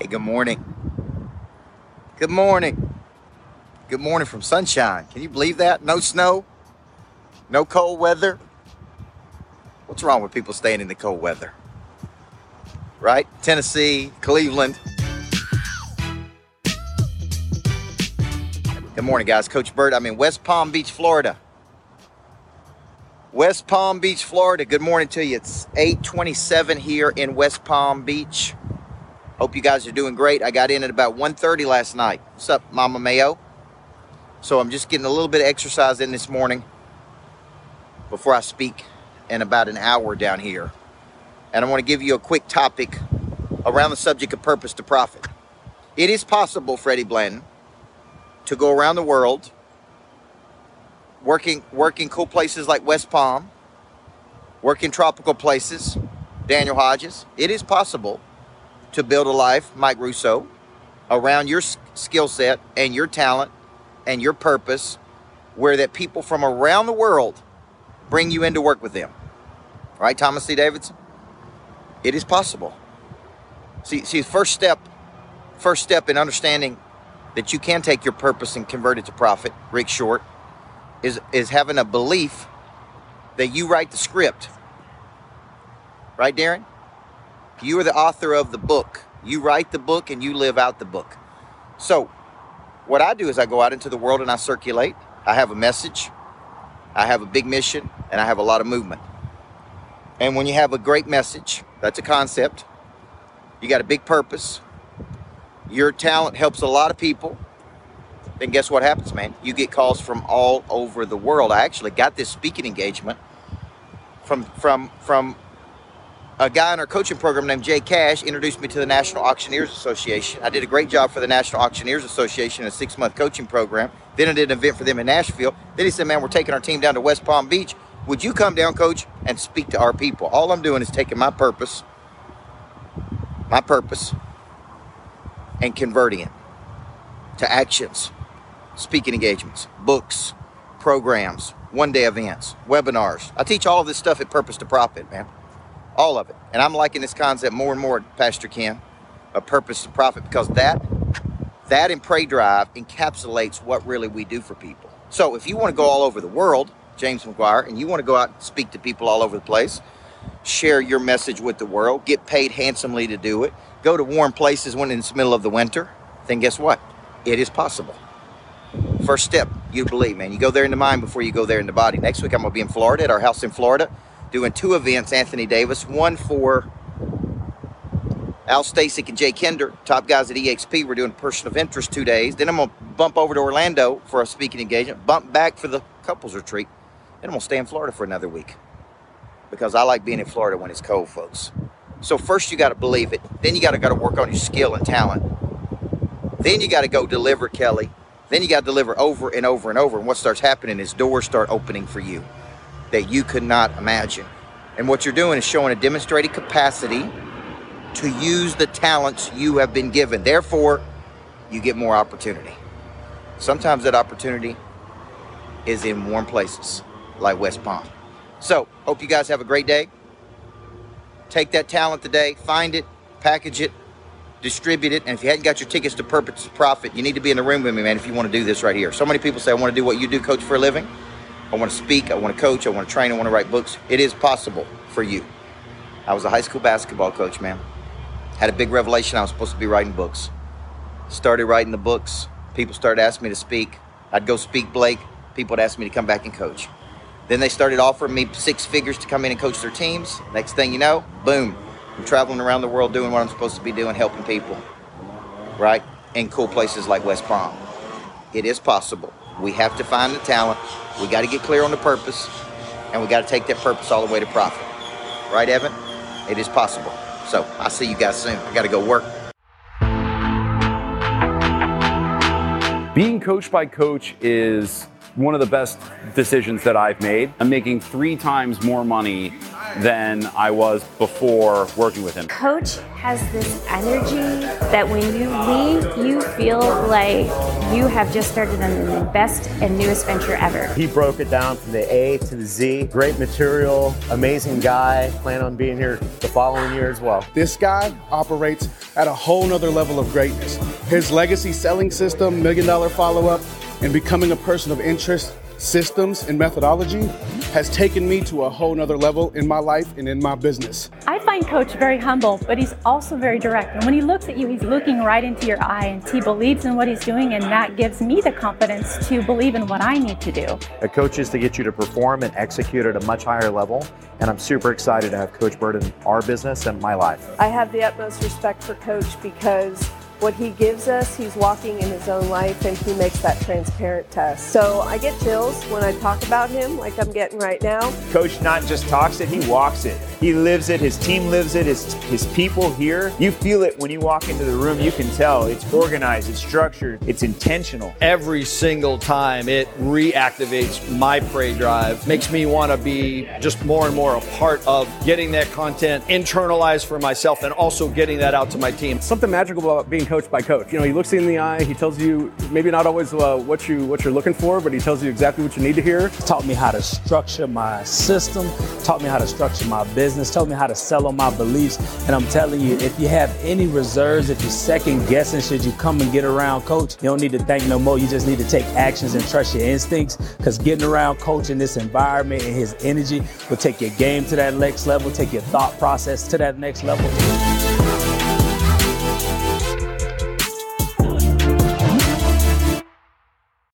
Hey, good morning. Good morning. Good morning from sunshine. Can you believe that? No snow, no cold weather. What's wrong with people staying in the cold weather? Right? Tennessee, Cleveland. Good morning, guys. Coach Burt. I'm in West Palm Beach, Florida. West Palm Beach, Florida. Good morning to you. It's 8:27 here in West Palm Beach. Hope you guys are doing great. I got in at about 1.30 last night. What's up, Mama Mayo? So I'm just getting a little bit of exercise in this morning before I speak in about an hour down here. And I want to give you a quick topic around the subject of purpose to profit. It is possible, Freddie Blanton, to go around the world working working cool places like West Palm, working tropical places, Daniel Hodges. It is possible to build a life, Mike Russo, around your skill set and your talent and your purpose, where that people from around the world bring you in to work with them. Right, Thomas C. Davidson? It is possible. See, see, first step, first step in understanding that you can take your purpose and convert it to profit, Rick Short, is is having a belief that you write the script. Right, Darren? You are the author of the book. You write the book and you live out the book. So, what I do is I go out into the world and I circulate. I have a message, I have a big mission, and I have a lot of movement. And when you have a great message, that's a concept, you got a big purpose, your talent helps a lot of people, then guess what happens, man? You get calls from all over the world. I actually got this speaking engagement from from from a guy in our coaching program named Jay Cash introduced me to the National Auctioneers Association. I did a great job for the National Auctioneers Association a six month coaching program. Then I did an event for them in Nashville. Then he said, Man, we're taking our team down to West Palm Beach. Would you come down, coach, and speak to our people? All I'm doing is taking my purpose, my purpose, and converting it to actions, speaking engagements, books, programs, one day events, webinars. I teach all of this stuff at Purpose to Profit, man all of it. And I'm liking this concept more and more, Pastor Ken, of purpose to profit, because that that and prey drive encapsulates what really we do for people. So if you want to go all over the world, James McGuire, and you want to go out and speak to people all over the place, share your message with the world, get paid handsomely to do it, go to warm places when it's the middle of the winter, then guess what? It is possible. First step, you believe, man. You go there in the mind before you go there in the body. Next week, I'm going to be in Florida at our house in Florida doing two events, Anthony Davis, one for Al Stasic and Jay Kinder, top guys at EXP. We're doing person of interest two days. Then I'm going to bump over to Orlando for a speaking engagement, bump back for the couples retreat. Then I'm going to stay in Florida for another week because I like being in Florida when it's cold, folks. So first you got to believe it. Then you got to got to work on your skill and talent. Then you got to go deliver, Kelly. Then you got to deliver over and over and over. And what starts happening is doors start opening for you that you could not imagine. And what you're doing is showing a demonstrated capacity to use the talents you have been given. Therefore, you get more opportunity. Sometimes that opportunity is in warm places like West Palm. So, hope you guys have a great day. Take that talent today, find it, package it, distribute it. And if you hadn't got your tickets to Purpose Profit, you need to be in the room with me, man, if you want to do this right here. So many people say, I want to do what you do, coach, for a living. I want to speak, I want to coach, I want to train, I want to write books. It is possible for you. I was a high school basketball coach, man. Had a big revelation I was supposed to be writing books. Started writing the books. People started asking me to speak. I'd go speak Blake. People would ask me to come back and coach. Then they started offering me six figures to come in and coach their teams. Next thing you know, boom, I'm traveling around the world doing what I'm supposed to be doing, helping people, right? In cool places like West Palm. It is possible. We have to find the talent. We got to get clear on the purpose, and we got to take that purpose all the way to profit. Right, Evan? It is possible. So I'll see you guys soon. I got to go work. Being coached by coach is one of the best decisions that I've made. I'm making three times more money than I was before working with him. Coach has this energy that when you leave, you feel like you have just started on the best and newest venture ever. He broke it down from the A to the Z. Great material, amazing guy. Plan on being here the following year as well. This guy operates at a whole nother level of greatness. His legacy selling system, million dollar follow up, and becoming a person of interest systems and methodology has taken me to a whole nother level in my life and in my business. I find Coach very humble, but he's also very direct. And when he looks at you, he's looking right into your eye and he believes in what he's doing, and that gives me the confidence to believe in what I need to do. A coach is to get you to perform and execute at a much higher level, and I'm super excited to have Coach Burt in our business and my life. I have the utmost respect for Coach because what he gives us, he's walking in his own life and he makes that transparent test. So I get chills when I talk about him like I'm getting right now. Coach not just talks it, he walks it. He lives it, his team lives it, his, his people here. You feel it when you walk into the room, you can tell. It's organized, it's structured, it's intentional. Every single time it reactivates my prey drive, makes me want to be just more and more a part of getting that content internalized for myself and also getting that out to my team. Something magical about being coached by coach. You know, he looks you in the eye. He tells you maybe not always uh, what you what you're looking for, but he tells you exactly what you need to hear. Taught me how to structure my system. Taught me how to structure my business. Taught me how to sell on my beliefs. And I'm telling you, if you have any reserves, if you're second guessing, should you come and get around coach, you don't need to think no more. You just need to take actions and trust your instincts. Because getting around coach in this environment and his energy will take your game to that next level, take your thought process to that next level.